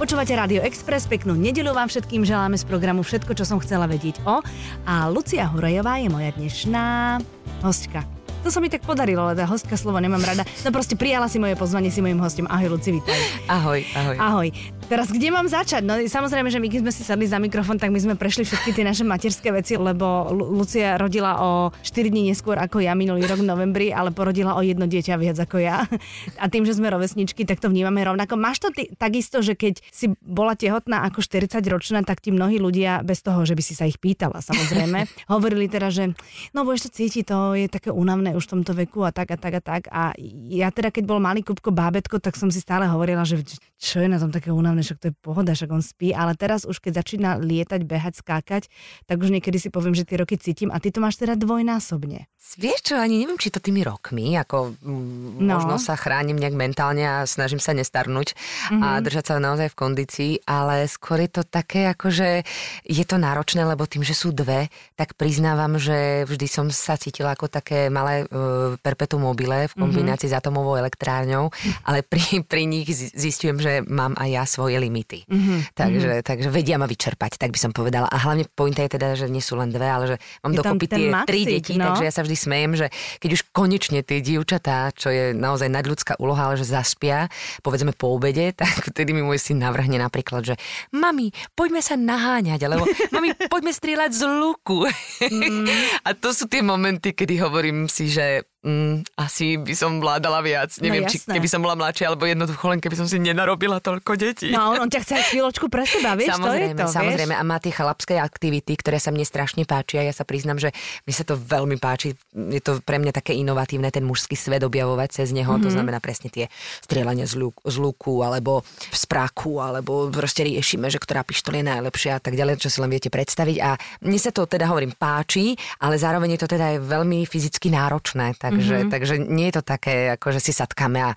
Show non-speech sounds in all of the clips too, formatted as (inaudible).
Počúvate Rádio Express, peknú nedelu vám všetkým želáme z programu Všetko, čo som chcela vedieť o. A Lucia Hurajová je moja dnešná hostka. To sa mi tak podarilo, ale tá hostka slovo nemám rada. No proste prijala si moje pozvanie, si mojim hostom. Ahoj, Luci, vítaj. Ahoj, ahoj. Ahoj. Teraz kde mám začať? No samozrejme, že my keď sme si sadli za mikrofón, tak my sme prešli všetky tie naše materské veci, lebo Lu- Lucia rodila o 4 dní neskôr ako ja minulý rok v novembri, ale porodila o jedno dieťa viac ako ja. A tým, že sme rovesničky, tak to vnímame rovnako. Máš to ty, takisto, že keď si bola tehotná ako 40 ročná, tak ti mnohí ľudia, bez toho, že by si sa ich pýtala samozrejme, (laughs) hovorili teda, že no budeš to cítiť, to je také únavné už v tomto veku a tak a tak a tak. A ja teda, keď bol malý kubko bábetko, tak som si stále hovorila, že čo je na tom také únavné, však to je pohoda, však on spí, ale teraz už keď začína lietať, behať, skákať, tak už niekedy si poviem, že tie roky cítim a ty to máš teda dvojnásobne. Vieš čo, ani neviem, či to tými rokmi, ako No. možno sa chránim nejak mentálne a snažím sa nestarnúť mm-hmm. a držať sa naozaj v kondícii, ale skôr je to také, ako že je to náročné, lebo tým, že sú dve, tak priznávam, že vždy som sa cítila ako také malé uh, perpetuum mobile v kombinácii mm-hmm. s atomovou elektrárňou, ale pri, pri nich zi- zistujem, že mám aj ja svoje limity. Mm-hmm. Takže, takže vedia ma vyčerpať, tak by som povedala. A hlavne pointa je teda, že nie sú len dve, ale že mám Je dokopy tie maxík, tri deti, no. takže ja sa vždy smejem, že keď už konečne tie dievčatá, čo je naozaj nadľudská úloha, ale že zaspia, povedzme po obede, (laughs) tak vtedy mi môj syn navrhne napríklad, že mami, poďme sa naháňať, alebo mami, poďme strieľať z luku. Mm. (laughs) A to sú tie momenty, kedy hovorím si, že mm, asi by som vládala viac. Neviem, či jasné. keby som bola mladšia, alebo jednoducho len keby som si nenarobila toľko detí. No on, on ťa chce aj chvíľočku pre seba, vieš, samozrejme, to je to, samozrejme. vieš? A má tie chalapské aktivity, ktoré sa mne strašne páčia. Ja sa priznam, že mi sa to veľmi páči. Je to pre mňa také inovatívne, ten mužský svet objavovať cez neho. Mhm. Mm-hmm. To znamená presne tie strieľanie z, luk, z luku, alebo z práku, alebo proste riešime, že ktorá pištol je najlepšia a tak ďalej, čo si len viete predstaviť. A mne sa to teda, hovorím, páči, ale zároveň je to teda aj veľmi fyzicky náročné. Takže, mm-hmm. takže nie je to také, ako že si satkáme a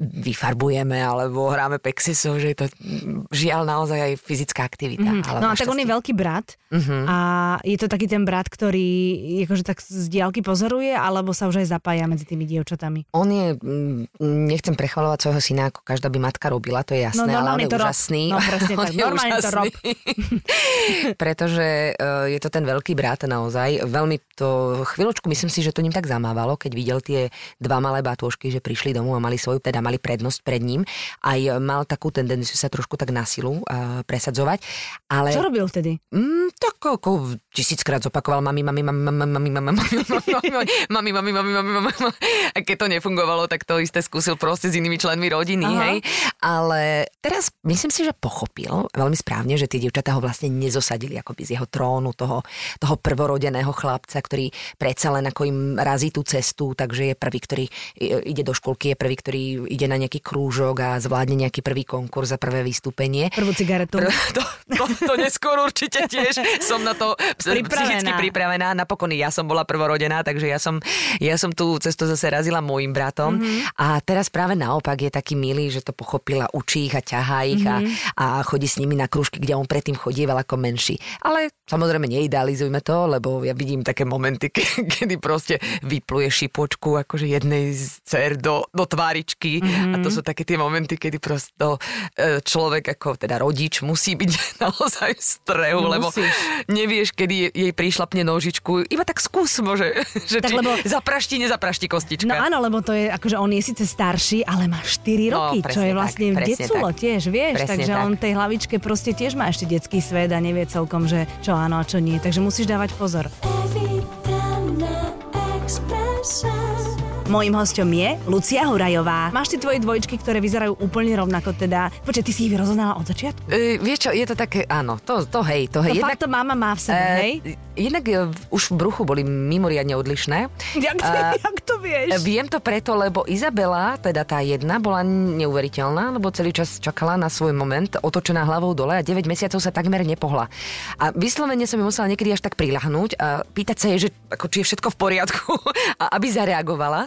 vyfarbujeme alebo hráme pexisov, že je to žiaľ naozaj aj fyzická aktivita. Mhm. Ale No a tak on je veľký brat Mhm. a je to taký ten brat, ktorý akože tak z diálky pozoruje, alebo sa už aj zapája medzi tými dievčatami. On je, mm, nechcem prechvalovať svojho syna, ako každá by matka robila, to je jasné, No, ale on je to rob. úžasný. No, presne (laughs) tak, normálne to rob. (laughs) Pretože uh, je to ten veľký brat naozaj. Veľmi to, chvíľočku myslím si, že to ním tak zamávalo, keď videl tie dva malé batôžky, že prišli domov a mali svoju, teda mali prednosť pred ním. Aj mal takú tendenciu sa trošku tak na silu uh, presadzovať. Ale... Čo robil vtedy? Mm, tak ako tisíckrát zopakoval mami, mami, mami, mami, mami, mami, mami, mami, mami, mami, mami. A keď to nefungovalo, tak to isté skúsil proste s inými členmi rodiny, Aha. hej. Ale teraz myslím si, že pochopil veľmi správne, že tie dievčatá ho vlastne nezosadili akoby z jeho trónu, toho, toho prvorodeného chlapca, ktorý predsa len ako im razí tú cestu, takže je prvý, ktorý ide do školky, je prvý, ktorý ide na nejaký krúžok a zvládne nejaký prvý konkurs za prvé vystúpenie. Prvú cigaretu. Pr- to, to, to neskôr určite tiež som na to Pripravená. psychicky pripravená. Napokon ja som bola prvorodená, takže ja som, ja som tú cestu zase razila môjim bratom. Mhm. Mm-hmm. A teraz práve naopak je taký milý, že to pochopila, učí ich a ťahá ich Mhm. mm-hmm. a, a chodí s nimi na krúžky, kde on predtým chodieval ako menší. Ale samozrejme neidealizujme to, lebo ja vidím také momenty, ke- kedy proste vypluje šipočku akože jednej z dcer do, do tváričky mm-hmm. a to sú také tie momenty, kedy proste e, človek ako teda rodič musí byť (laughs) naozaj v strehu, lebo Musíš. Nevieš, kedy je- jej prišlapne nožičku. Iba tak skús, môže, (laughs) že Tak či lebo- zaprašti, nezaprašti kostička. No áno, lebo to je, akože on je síce starší, ale má 4 No, roky, čo presne je tak, vlastne presne deculo tak. tiež, vieš, Presne takže tak. on tej hlavičke proste tiež má ešte detský svet a nevie celkom, že čo áno a čo nie, takže musíš dávať pozor. Evitana Expressa. Mojím hostom je Lucia Hurajová. Máš tie tvoje dvojčky, ktoré vyzerajú úplne rovnako, teda... Počkaj, ty si ich rozoznala od začiatku? E, vieš čo, je to také, áno, to, to hej, to To hej. fakt to mama má v sebe, hej? e, jednak e, už v bruchu boli mimoriadne odlišné. Jak to, a- jak to vieš? E, Viem to preto, lebo Izabela, teda tá jedna, bola neuveriteľná, lebo celý čas čakala na svoj moment, otočená hlavou dole a 9 mesiacov sa takmer nepohla. A vyslovene som ju musela niekedy až tak prilahnúť a pýtať sa jej, že ako, či je všetko v poriadku (laughs) a aby zareagovala.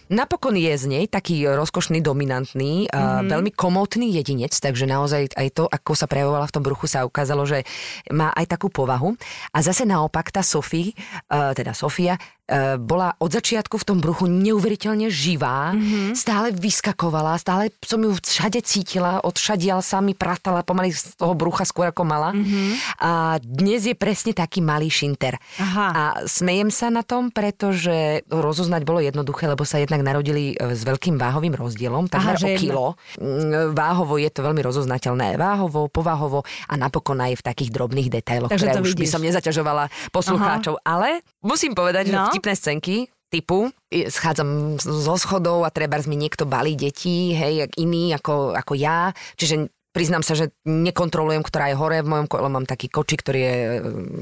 Napokon je z nej taký rozkošný, dominantný, mm-hmm. veľmi komotný jedinec, takže naozaj aj to, ako sa prejavovala v tom bruchu, sa ukázalo, že má aj takú povahu. A zase naopak tá Sofie, teda Sofia, bola od začiatku v tom bruchu neuveriteľne živá, mm-hmm. stále vyskakovala, stále som ju všade cítila, odšadial sa mi pratala pomaly z toho brucha skôr ako mala. Mm-hmm. A dnes je presne taký malý šinter. Aha. A smejem sa na tom, pretože rozoznať bolo jednoduché, lebo sa jednak narodili e, s veľkým váhovým rozdielom, takmer že o kilo. Mm, Váhovo je to veľmi rozoznateľné. Váhovo, povahovo a napokon aj v takých drobných detailoch, Takže ktoré to už by som nezaťažovala poslucháčov. Ale musím povedať, že No. vtipné scénky typu, schádzam zo schodov a treba mi niekto balí detí, hej, iný ako, ako ja, čiže priznám sa, že nekontrolujem, ktorá je hore v mojom kole, mám taký kočik, ktorý je e,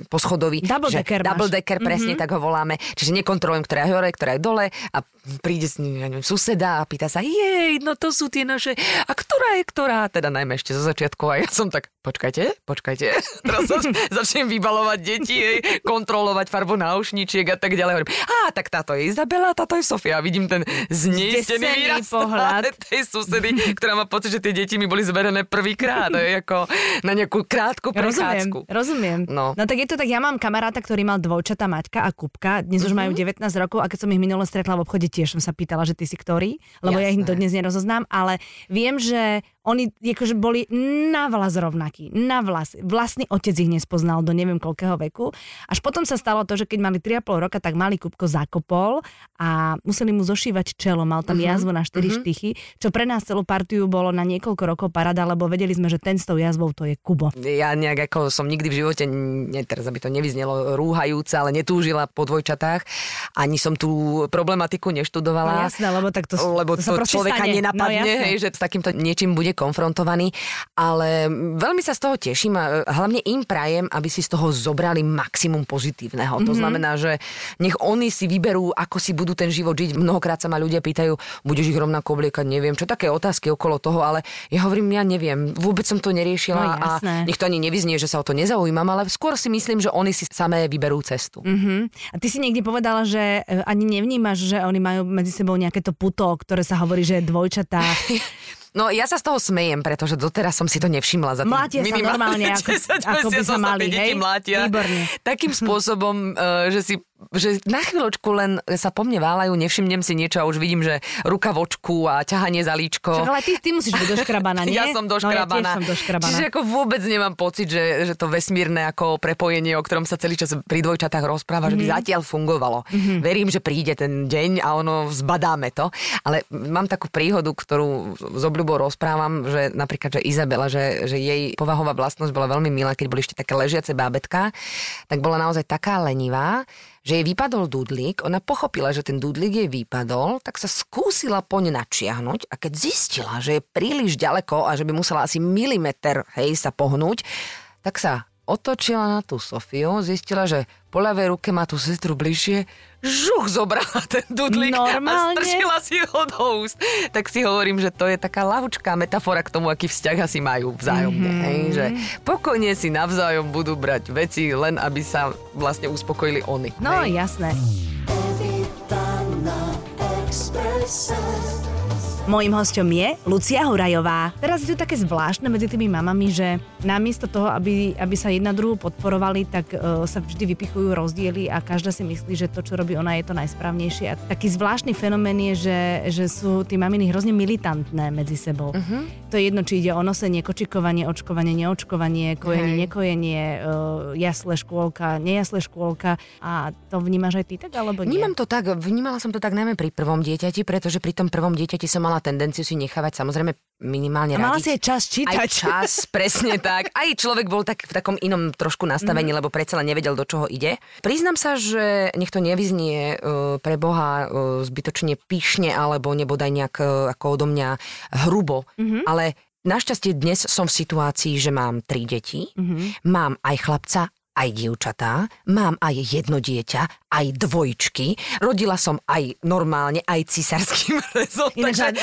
poschodový. Double že- decker máš. Double decker, presne mm-hmm. tak ho voláme. Čiže nekontrolujem, ktorá je hore, ktorá je dole a príde s ním, ja neviem, suseda a pýta sa, jej, no to sú tie naše, a ktorá je ktorá? Teda najmä ešte zo začiatku a ja som tak, počkajte, počkajte, (laughs) teraz sa začnem vybalovať deti, hej, kontrolovať farbu náušničiek a tak ďalej. Hovorím, á, tak táto je Izabela, táto je Sofia. A vidím ten zneistený výraz (laughs) pohľad. tej susedy, ktorá má pocit, že tie deti mi boli zverené prvýkrát. Ako na nejakú krátku Rozumiem, prechádzku. rozumiem. No. no tak je to tak, ja mám kamaráta, ktorý mal dvojčatá Maťka a Kupka, dnes už majú 19 rokov a keď som ich minule stretla v obchode, tiež som sa pýtala, že ty si ktorý, lebo ja ich Jasné. dodnes nerozoznám, ale viem, že oni akože boli na vlas rovnakí, na vlas. Vlastný otec ich nespoznal do neviem koľkého veku. Až potom sa stalo to, že keď mali 3,5 roka, tak malý Kupko zakopol a museli mu zošívať čelo, mal tam jazvu na 4 štychy, čo pre nás celú partiu bolo na niekoľko rokov parada, lebo vedeli sme, že ten s tou jazvou to je Kubo. Ja nejak ako som nikdy v živote, ne, teraz aby to nevyznelo rúhajúce, ale netúžila po dvojčatách. Ani som tú problematiku No neštudovala. jasné, lebo tak to, lebo to, sa to proste človeka stane. nenapadne, no, jasné. hej, že s takýmto niečím bude konfrontovaný. Ale veľmi sa z toho teším a hlavne im prajem, aby si z toho zobrali maximum pozitívneho. Mhm. To znamená, že nech oni si vyberú, ako si budú ten život žiť. Mnohokrát sa ma ľudia pýtajú, budeš ich rovnako obliekať, neviem, čo také otázky okolo toho, ale ja hovorím, ja neviem, vôbec som to neriešila No, a nech to ani nevyznie, že sa o to nezaujímam, ale skôr si myslím, že oni si samé vyberú cestu. Uh-huh. A ty si niekde povedala, že e, ani nevnímaš, že oni majú medzi sebou nejaké to puto, ktoré sa hovorí, že je dvojčatá. (laughs) No ja sa z toho smejem, pretože doteraz som si to nevšimla za tým Mlátia sa normálne, (laughs) ako- 10 ako by sa mali, hej? mlátia. Výborne. Takým (laughs) spôsobom, eh, že si že na chvíľočku len sa po mne váľajú, nevšimnem si niečo a už vidím, že ruka v očku a ťahanie za líčko. Čak, ale ty, ty musíš byť doškrabaná, (laughs) nie? Ja som doškrabaná. No, ja som doškrabaná. Čiže ako vôbec nemám pocit, že, že to vesmírne ako prepojenie, o ktorom sa celý čas pri dvojčatách rozpráva, mm-hmm. že by Mhm. zatiaľ fungovalo. Mm-hmm. Verím, že príde ten deň a ono zbadáme to. Ale mám takú príhodu, ktorú z obľubou rozprávam, že napríklad, že Izabela, že, že jej povahová vlastnosť bola veľmi milá, keď boli ešte také ležiace bábetka, tak bola naozaj taká lenivá, že jej vypadol dudlík, ona pochopila, že ten dudlík jej vypadol, tak sa skúsila poň načiahnuť a keď zistila, že je príliš ďaleko a že by musela asi milimeter hej, sa pohnúť, tak sa otočila na tú Sofiu, zistila, že po ľavej ruke má tú sestru bližšie, žuch zobrala ten dudlík Normálne? a strčila si ho do úst. Tak si hovorím, že to je taká lahučká metafora k tomu, aký vzťah asi majú vzájomne. Mm-hmm. Hej, že pokojne si navzájom budú brať veci, len aby sa vlastne uspokojili oni. No hej. jasné. Evita na Expresse. Mojím hosťom je Lucia Hurajová. Teraz je to také zvláštne medzi tými mamami, že namiesto toho, aby, aby sa jedna druhú podporovali, tak uh, sa vždy vypichujú rozdiely a každá si myslí, že to, čo robí ona, je to najsprávnejšie. A taký zvláštny fenomén je, že, že sú tí maminy hrozne militantné medzi sebou. Uh-huh. To je jedno, či ide o nosenie, kočikovanie, očkovanie, neočkovanie, kojenie, Hej. nekojenie, uh, jasle škôlka, nejasle škôlka. A to vnímaš aj ty tak, alebo nie? Vnímam to tak, vnímala som to tak najmä pri prvom dieťati, pretože pri tom prvom dieťati som mala tendenciu si nechávať samozrejme minimálne A mala radiť. si aj čas čítať. Aj čas, presne (laughs) tak. Aj človek bol tak v takom inom trošku nastavení, mm. lebo predsa len nevedel, do čoho ide. Priznam sa, že nech to nevyznie uh, pre Boha uh, zbytočne pyšne, alebo nebodaj nejak uh, ako odo mňa hrubo, mm-hmm. ale našťastie dnes som v situácii, že mám tri deti, mm-hmm. mám aj chlapca, aj dievčatá, mám aj jedno dieťa, aj dvojčky, rodila som aj normálne, aj cisárským (laughs) rezom, takže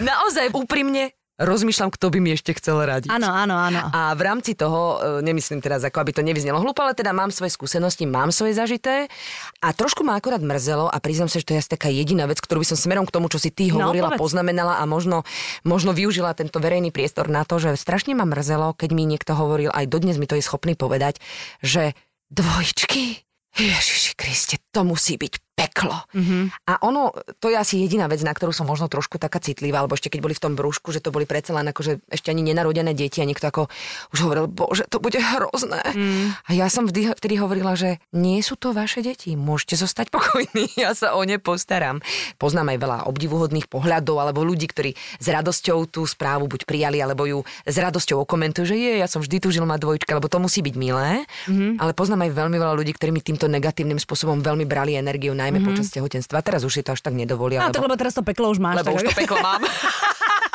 naozaj úprimne rozmýšľam, kto by mi ešte chcel radiť. Áno, áno, áno. A v rámci toho, e, nemyslím teraz, ako aby to nevyznelo hlúpo, ale teda mám svoje skúsenosti, mám svoje zažité a trošku ma akorát mrzelo a priznám sa, že to je asi taká jediná vec, ktorú by som smerom k tomu, čo si ty No, hovorila, povedz. poznamenala a možno, možno využila tento verejný priestor na to, že strašne ma mrzelo, keď mi niekto hovoril, aj dodnes mi to je schopný povedať, že dvojčky, Ježiši Kriste, to musí byť peklo. Mm-hmm. A ono, to je asi jediná vec, na ktorú som možno trošku taká citlivá, alebo ešte keď boli v tom brúšku, že to boli predsa len akože ešte ani nenarodené deti a niekto ako už hovoril, bože, to bude hrozné. Mm. A ja som vždy, vtedy hovorila, že nie sú to vaše deti, môžete zostať pokojní, (laughs) ja sa o ne postaram. Poznám aj veľa obdivuhodných pohľadov, alebo ľudí, ktorí s radosťou tú správu buď prijali, alebo ju s radosťou okomentujú, že je, ja som vždy tužil mať dvojčka, lebo to musí byť milé. Mm-hmm. Ale poznám aj veľmi veľa ľudí, ktorí mi týmto negatívnym spôsobom veľmi brali energiu, najmä mm-hmm. počas tehotenstva. Teraz už si to až tak nedovolia. A tak lebo teraz to peklo už máš. lebo tak, už to peklo mám. (laughs)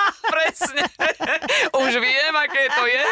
Presne. (laughs) už viem, aké to je.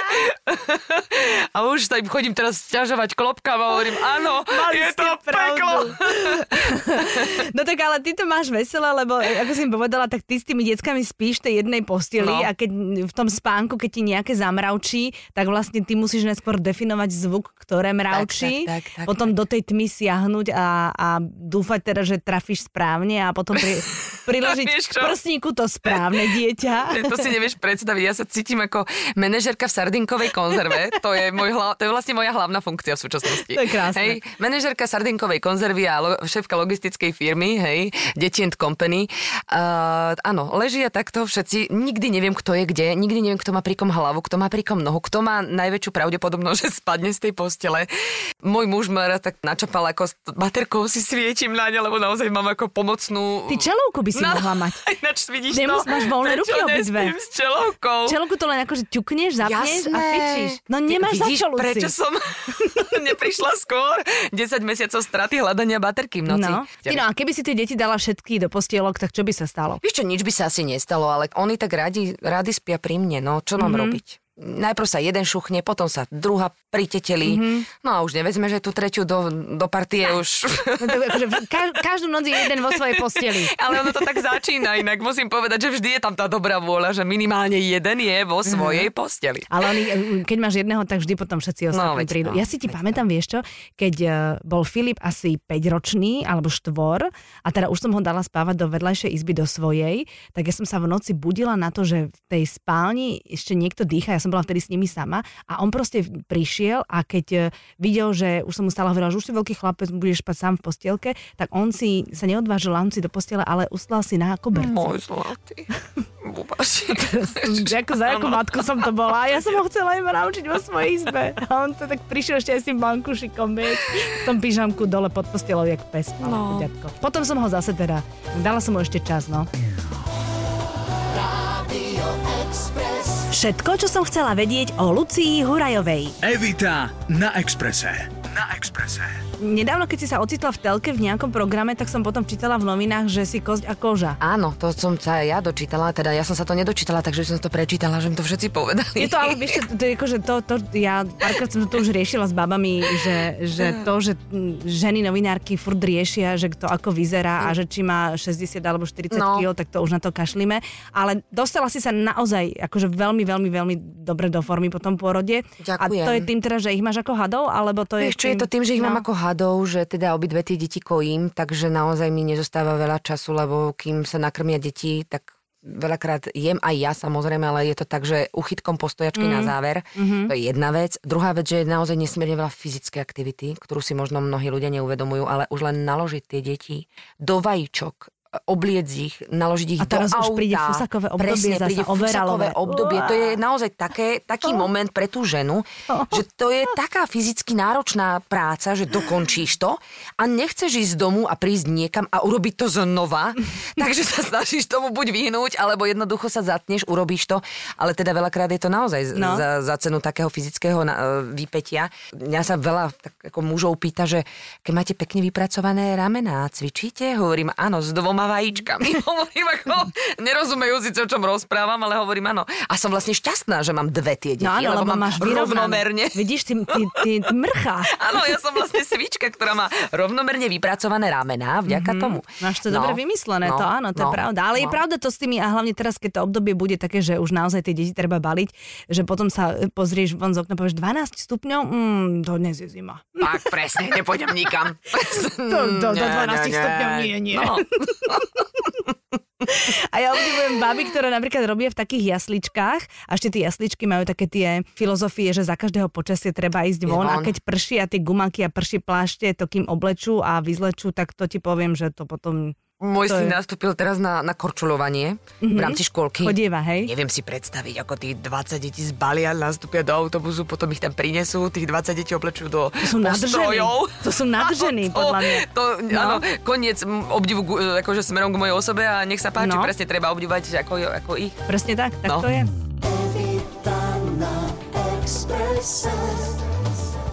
(laughs) A už sa im chodím teraz sťažovať klopkám a hovorím, áno, Mali je to peklo. (laughs) No tak ale ty to máš veselé, lebo ako som povedala, tak ty s tými deckami spíš tej jednej posteli No. a keď v tom spánku, keď ti nejaké zamravčí, tak vlastne ty musíš najskôr definovať zvuk, ktoré mravčí, tak, tak, tak, potom do tej tmy siahnuť a, a dúfať teda, že trafíš správne a potom pri, priložiť k prsníku to správne dieťa. To si nevieš predstaviť. Ja sa cítim ako manažerka v sardinkovej konzerve. To je, môj hla, to je vlastne moja hlavná funkcia v súčasnosti. To je krásne. Hej, manažerka sardinkovej konzervy a lo, šéfka logistickej firmy, hej, Deti and Company. Uh, áno, ležia takto všetci. Nikdy neviem, kto je kde. Nikdy neviem, kto má prikom hlavu, kto má prikom nohu, kto má najväčšiu pravdepodobnosť, že spadne z tej postele. Môj muž ma raz tak načapal, ako s baterkou si svietim na ne, lebo naozaj mám ako pomocnú... Ty čelovku by si No, mohla mať. (laughs) Ináč vidíš Nemus- to? máš voľné ruky obidve. S čelovkou. Čelovku to len akože ťukneš, zapneš a Jasné. fičíš. No nemáš Ty za vidíš, čo, prečo som (laughs) neprišla skôr? 10 mesiacov straty hľadania baterky v noci. No. Ty, no a keby si tie deti dala všetky do postielok, tak čo by sa stalo? Vieš čo, nič by sa asi nestalo, ale oni tak radi, radi spia pri mne, no čo mám robiť? Najprv sa jeden šuchne, potom sa druhá priteteli. Mhm. No a už nevezme, že tú tretiu do, do partie už... No, to, akože, ka- každú noc je jeden vo svojej posteli. (laughs) Ale ono to tak začína, inak musím povedať, že vždy je tam tá dobrá vôľa, že minimálne jeden je vo Mhm. svojej posteli. Ale oni, keď máš jedného, tak vždy potom všetci ostatní veď prídu. to, Ja si ti pamätám, vieš čo, keď eh, bol Filip asi 5-ročný alebo štvor a teda už som ho dala spávať do vedľajšej izby do svojej, tak ja som sa v noci budila na to, že v tej spálni ešte niekto dýcha, ja som bola vtedy s nimi sama a on proste prišiel a keď eh, videl, že už som mu stále hovorila, že už si veľký chlapec, budeš spať sám v postielke, tak on si sa neodvážil si do postele, ale uslal si na koberci. Môj zlatý. (laughs) Ako za akú matku som to bola. Ja som ho chcela iba naučiť vo svojej izbe. A on to tak prišiel ešte aj s tým bankušikom, vieš. V tom pyžamku dole pod postelou, jak pes. No. No. Potom som ho zase teda, dala som mu ešte čas, no. Všetko, čo som chcela vedieť o Lucii Hurajovej. Evita na Exprese. Na Exprese. Nedávno, keď si sa ocitla v telke v nejakom programe, tak som potom čítala v novinách, že si kosť a koža. Áno, to som sa ja dočítala, teda ja som sa to nedočítala, takže som to prečítala, že mi to všetci povedali. Je to ale, vieš, to, akože to, to, ja párkrát som to už riešila s babami, že, že to, že ženy novinárky furt riešia, že kto ako vyzerá a že či má 60 alebo 40 No. kg, tak to už na to kašlíme. Ale dostala si sa naozaj akože veľmi, veľmi, veľmi dobre do formy po tom pôrode. A Ďakujem. to je tým teda, že ich máš ako hadov, alebo to je... Vieš, čo je to tým, že ich no. mám ako hadov, že teda obidve tie deti kojím, takže naozaj mi nezostáva veľa času, lebo kým sa nakrmia deti, tak veľakrát jem aj ja samozrejme, ale je to tak, že uchytkom postojačky mm. na záver. Mm-hmm. To je jedna vec. Druhá vec, že je naozaj nesmierne veľa fyzickej aktivity, ktorú si možno mnohí ľudia neuvedomujú, ale už len naložiť tie deti do vajíčok, obliec ich, naložiť ich A teraz do už auta. príde fusakové obdobie Presne, zasa, príde fusakové obdobie. To je naozaj také, taký moment pre tú ženu, že to je taká fyzicky náročná práca, že dokončíš to a nechceš ísť z domu a prísť niekam a urobiť to znova. (laughs) takže sa snažíš tomu buď vyhnúť, alebo jednoducho sa zatneš, urobíš to. Ale teda veľakrát je to naozaj No. za, za cenu takého fyzického na, e, výpetia. Mňa sa veľa tak ako mužov pýta, že keď máte pekne vypracované ramená, cvičíte? Hovorím, áno, s dvoma dvoma vajíčkami. (laughs) hovorím ako, nerozumejú síce, o čom rozprávam, ale hovorím áno. A som vlastne šťastná, že mám dve tie deti, No áno, lebo lebo mám máš rovnomerne. Vidíš, ty, ty, ty, ty mrchá. (laughs) Áno, ja som vlastne svička, ktorá má rovnomerne vypracované ramená vďaka tomu. Máš to dobre vymyslené, no, to áno, to je no, pravda. Ale je no. pravda to s tými, a hlavne teraz, keď to obdobie bude také, že už naozaj tie deti treba baliť, že potom sa e, pozrieš von z okna, povieš 12 stupňov, mm, to dnes je zima. Tak presne, nepôjdem nikam. To, (laughs) to, do 12 stupňov nie, nie. No. (laughs) A ja obdivujem baby, ktoré napríklad robia v takých jasličkách a ešte tie jasličky majú také tie filozofie, že za každého počasie treba ísť von, von. a keď prší a tie gumaky a prší plášte, to kým oblečú a vyzlečú, tak to ti poviem, že to potom Môj To syn je- nastúpil teraz na, na korčulovanie v rámci školky. chodieva, hej? Neviem si predstaviť, ako tých 20 detí zbalia, nastúpia do autobusu, potom ich tam prinesú, tých 20 detí oblečujú do To sú postrojov. To sú nadržení, (laughs) To- podľa mňa. To, No. áno, koniec obdivu gu- akože smerom k mojej osobe a nech sa páči, No. presne treba obdivovať ako, ako ich. Presne tak, tak No. to je.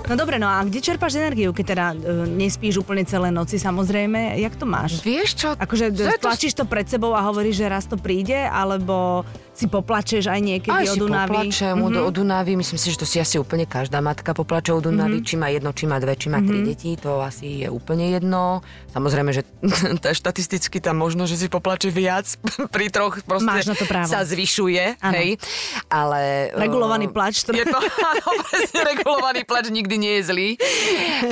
No dobre, no a kde čerpáš energiu, keď teda uh, nespíš úplne celé noci, samozrejme, jak to máš? Vieš čo? Akože je to- tlačíš to pred sebou a hovoríš, že raz to príde, alebo si poplačeš aj niekedy Aj si od Dunavy? poplačem mm-hmm. od Dunavy, myslím si, že to si asi úplne každá matka poplače od Dunavy, mm-hmm. či má jedno, či má dve, či má mm-hmm. tri deti, to asi je úplne jedno. Samozrejme, že (laughs) tá štatisticky tam možno, že si poplače viac, (laughs) pri troch proste Máš na to právo. sa zvyšuje, Áno. hej. Ale... Regulovaný eh, (laughs) plač, to- Je to, áno, regulovaný plač nikdy nie je zlý.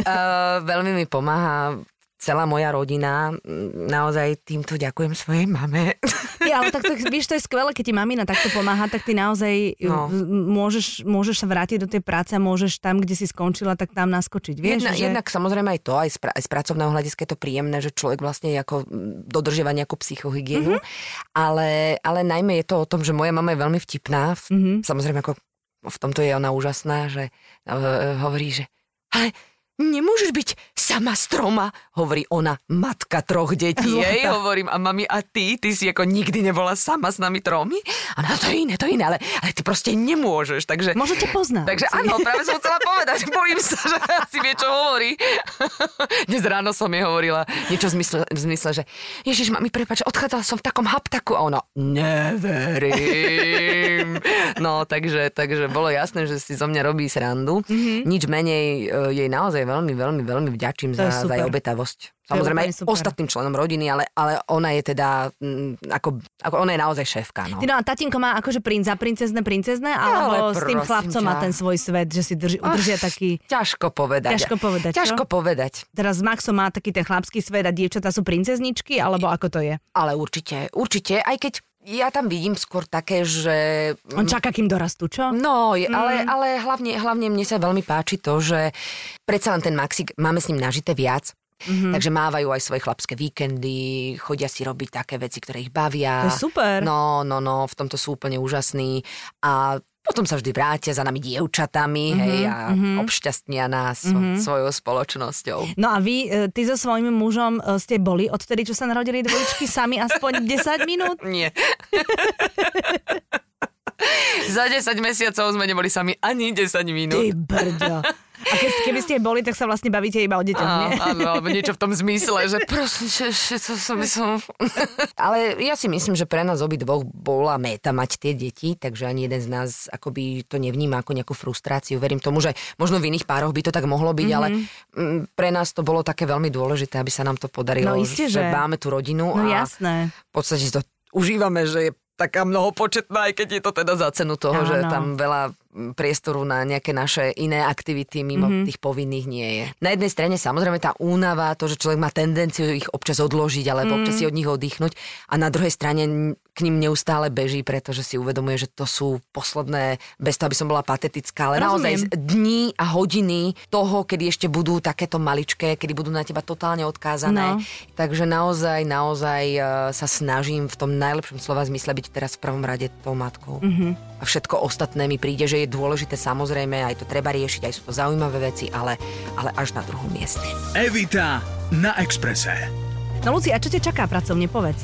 Uh, veľmi mi pomáha celá moja rodina. Naozaj týmto ďakujem svojej mame. Ja, ale tak to, vieš, to je skvelé, keď ti mamina takto pomáha, tak ty naozaj No. môžeš, môžeš sa vrátiť do tej práce a môžeš tam, kde si skončila, tak tam naskočiť. Vieš, Jedna, že... Jednak samozrejme aj to, aj z, pra, aj z pracovného hľadiska je to príjemné, že človek vlastne ako dodržiava nejakú psychohygienu, mm-hmm. ale, ale najmä je to o tom, že moja mama je veľmi vtipná, mm-hmm. samozrejme ako v tomto je ona úžasná, že uh, hovorí, že ale nemôžeš byť sama stroma, hovorí ona, matka troch detí, jej, hovorím, a mami, a ty, ty si ako nikdy nebola sama s nami tromi? A no, to je iné, to je iné, ale, ale ty proste nemôžeš, takže... Možno ťa poznám. Takže áno, práve som chcela povedať, (laughs) bojím sa, že asi vie, čo hovorí. (laughs) Dnes ráno som jej hovorila niečo v zmysle, v zmysle že Ježiš, mami, prepáč, odchádzala som v takom haptaku a ona, neverím. No, takže, takže bolo jasné, že si zo mňa robí srandu. Mm-hmm. Nič menej e, jej naozaj veľmi, veľmi, veľmi vďačím To za, za jej obetavosť. Samozrejme aj ostatným členom rodiny, ale, ale ona je teda, mm, ako, ako ona je naozaj šéfka. No. Ty no a tatínko má akože princ a princezne, princezne, alebo Ale s tým chlapcom má ťa. ten svoj svet, že si drži, udržia taký... Ťažko povedať. Ťažko povedať, čo? Ťažko povedať. Teraz s Maxom má taký ten chlapský svet a dievčatá sú princezničky, alebo ako to je? Ale určite, určite, aj keď ja tam vidím skôr také, že... On čaká, kým dorastú, čo? No, je, ale, ale hlavne, hlavne mne sa veľmi páči to, že predsa len ten Maxik, máme s ním nažité viac, Mm-hmm. Takže mávajú aj svoje chlapské víkendy, chodia si robiť také veci, ktoré ich bavia. To je super. No, no, no, v tomto sú úplne úžasní. A potom sa vždy vrátia za nami dievčatami, mm-hmm, hej, a mm-hmm. obšťastnia nás mm-hmm. svojou spoločnosťou. No a vy, e, ty so svojím mužom e, ste boli odtedy, čo sa narodili dvojičky, sami aspoň (laughs) 10 minút? Nie. (laughs) Za 10 mesiacov sme neboli sami ani 10 minút. Ty brďo. A keď, keby ste boli, tak sa vlastne bavíte iba o deťoch, nie? Áno, alebo niečo v tom zmysle, že prosím, že, to som, som... Ale ja si myslím, že pre nás obi dvoch bola méta mať tie deti, takže ani jeden z nás akoby to nevníma ako nejakú frustráciu. Verím tomu, že možno v iných pároch by to tak mohlo byť, mm-hmm. ale mm, pre nás to bolo také veľmi dôležité, aby sa nám to podarilo. No isté, že že. máme tú rodinu No a jasné. v podstate si to užívame, že je taká mnohopočetná, aj keď je to teda za cenu toho, Áno. že tam veľa priestoru na nejaké naše iné aktivity mimo Mhm. mm-hmm. tých povinných nie je. Na jednej strane samozrejme tá únava, to, že človek má tendenciu ich občas odložiť alebo mm. občas si od nich oddychnúť a na druhej strane k ním neustále beží, pretože si uvedomuje, že to sú posledné, bez toho, aby som bola patetická, ale Rozumiem. naozaj dní a hodiny toho, kedy ešte budú takéto maličké, kedy budú na teba totálne odkázané. No. Takže naozaj, naozaj e, sa snažím v tom najlepšom slova zmysle byť teraz v prvom rade tou matkou. Mhm. Mm-hmm. A všetko ostatné mi príde, že je dôležité samozrejme, aj to treba riešiť, aj sú to zaujímavé veci, ale, ale až na druhom mieste. Evita na Exprese. No Luci, a čo ťa čaká pracovne, povedz?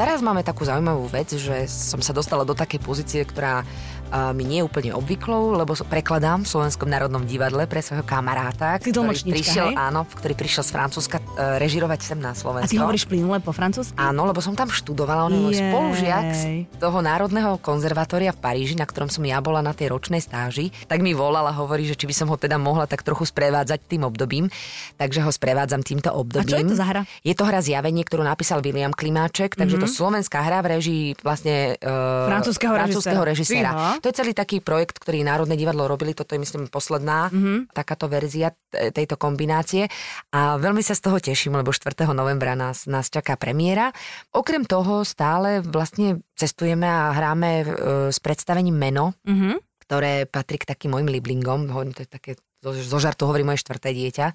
Teraz máme takú zaujímavú vec, že som sa dostala do takej pozície, ktorá a mi nie je úplne obvyklou, lebo prekladám v Slovenskom národnom divadle pre svojho kamaráta, ktorý prišiel, hej? áno, ktorý prišiel z Francúzska e, režirovať sem na A Slovensko. ty hovoríš plynule po francúzsky? Áno, lebo som tam študovala, on je môj spolužiak z toho Národného konzervatória v Paríži, na ktorom som ja bola na tej ročnej stáži, tak mi volal a hovorí, že či by som ho teda mohla tak trochu sprevádzať tým obdobím, takže ho sprevádzam týmto obdobím. A čo je to za hra? Je to hra Zjavenie, ktorú napísal William Klimáček, takže mm-hmm. to slovenská hra v režii vlastne uh, Mhm. Francúzskeho francúzskeho režiséra. To je celý taký projekt, ktorý Národné divadlo robili, toto je myslím posledná Mhm. mm-hmm. takáto verzia tejto kombinácie a veľmi sa z toho teším, lebo 4. novembra nás, nás čaká premiéra. Okrem toho stále vlastne cestujeme a hráme e, s predstavením Meno, Mhm. ktoré patrí k takým mojim liblingom, hovorím, to je také zo, žartu hovorí moje štvrté dieťa,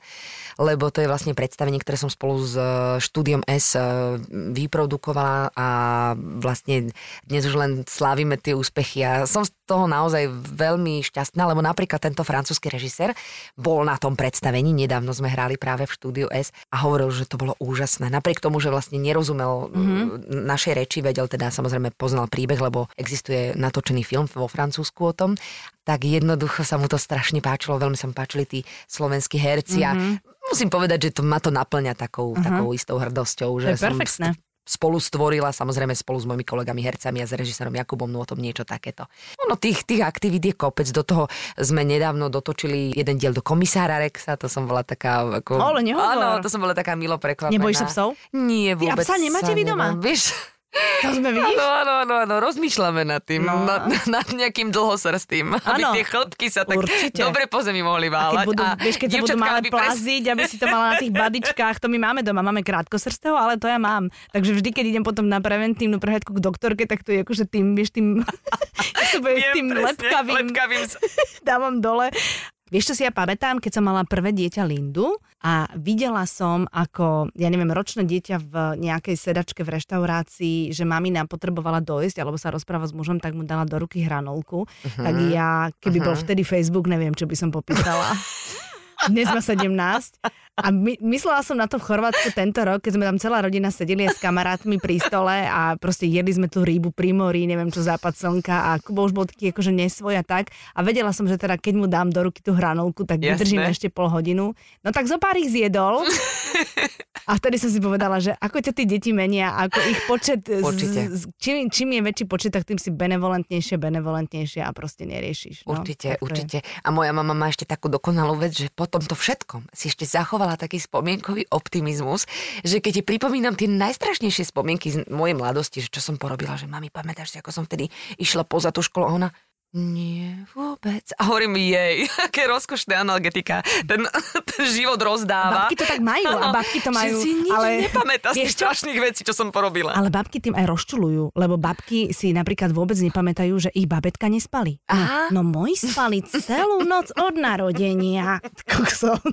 lebo to je vlastne predstavenie, ktoré som spolu s e, štúdiom S e, vyprodukovala a vlastne dnes už len slávime tie úspechy. A som toho naozaj veľmi šťastná, lebo napríklad tento francúzsky režisér bol na tom predstavení, nedávno sme hrali práve v štúdiu S a hovoril, že to bolo úžasné. Napriek tomu, že vlastne nerozumel mm-hmm. našej reči, vedel teda samozrejme poznal príbeh, lebo existuje natočený film vo Francúzsku o tom, tak jednoducho sa mu to strašne páčilo, veľmi sa mu páčili tí slovenskí herci mm-hmm. a musím povedať, že to ma to naplňa takou, uh-huh. takou istou hrdosťou, To že je som perfektné. Spolu stvorila, samozrejme spolu s mojimi kolegami hercami a s režisérom Jakubom Nôtom niečo takéto. Ono tých, tých aktivít je kopec, do toho sme nedávno dotočili jeden diel do komisára Rexa, to som bola taká ako... Ale nehovor. Áno, to som bola taká milo prekvapená. Nebojíš sa psov? Nie, Ty a vôbec psa nemáte vy doma? nebojím. Vieš, To sme vidíš? Áno, áno, áno, áno, rozmýšľame nad tým, No. nad, nad nejakým dlhosrstým, aby tie chlpky sa tak Určite. dobre po zemi A mohli keď váľať. budú, vieš, keď sa budú malé aby pres- plaziť, aby si to mala na tých badičkách, to my máme doma, máme krátkosrstého, ale to ja mám. Takže vždy, keď idem potom na preventívnu prehľadku k doktorke, tak to je akože tým, vieš, tým, (laughs) bude tým presne, lepkavým, lepkavým (laughs) dávam dole. Vieš, čo si ja pamätám, keď som mala prvé dieťa Lindu a videla som, ako, ja neviem, ročné dieťa v nejakej sedačke v reštaurácii, že mamina potrebovala dojsť, alebo sa rozpráva s mužom, tak mu dala do ruky hranolku. Uh-huh. Tak ja, keby uh-huh. bol vtedy Facebook, neviem, čo by som popísala. (laughs) Dnes má 17. A my, myslela som na to v Chorvátsku tento rok, keď sme tam celá rodina sedeli s kamarátmi pri stole a proste jedli sme tú rýbu pri mori, neviem čo, západ slnka a Kubo už bol taký akože nesvoj a tak. A vedela som, že teda keď mu dám do ruky tú hranolku, tak Jasné. vydržíme ešte pol hodinu. No tak zo pár ich zjedol. (laughs) A vtedy som si povedala, že ako ťa tie deti menia, ako ich počet, Určite. z- čím, čím je väčší počet, tak tým si benevolentnejšie, benevolentnejšie a proste neriešiš. No, Určite, to určite. A moja mama má ešte takú dokonalú vec, že po tomto všetkom si ešte zachovala taký spomienkový optimizmus, že keď ti pripomínam tie najstrašnejšie spomienky z mojej mladosti, že čo som porobila, že mami, pamätáš si, ako som vtedy išla poza tú školu a ona nie, vôbec. A hovorím, jej, (laughs) aké rozkošné analgetika. Ten, ten život rozdáva. Babky to tak majú a Áno, babky to majú, Že si nič ale nepamätá z tých strašných vecí, čo som porobila. Ale babky tým aj rozčulujú, lebo babky si napríklad vôbec nepamätajú, že ich babetka nespali. Aha. No, no moji spali celú noc od narodenia. Kokso. (laughs)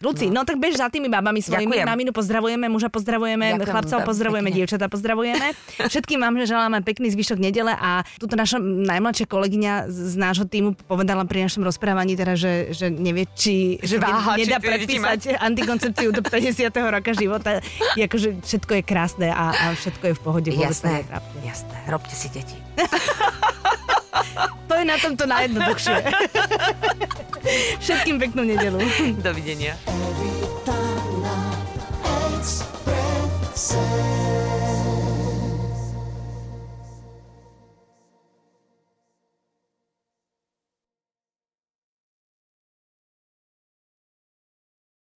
Luci, no. no tak bež za tými babami svojimi. Ďakujem. Maminu pozdravujeme, muža pozdravujeme, Ďakujem chlapcov pozdravujeme, pekne. dievčatá pozdravujeme. Všetkým vám želáme pekný zvyšok nedele a túto naša najmladšia kolegyňa z nášho týmu povedala pri našom rozprávaní teda, že, že nevie, či že Váha, nedá či predpísať antikoncepciu do 50. roka života. jakože všetko je krásne a, a všetko je v pohode. Jasné, jasné. Robte si deti. (laughs) to je na tomto najjednoduchšie. (laughs) Všetkým peknú nedelu. Dovidenia. Every time express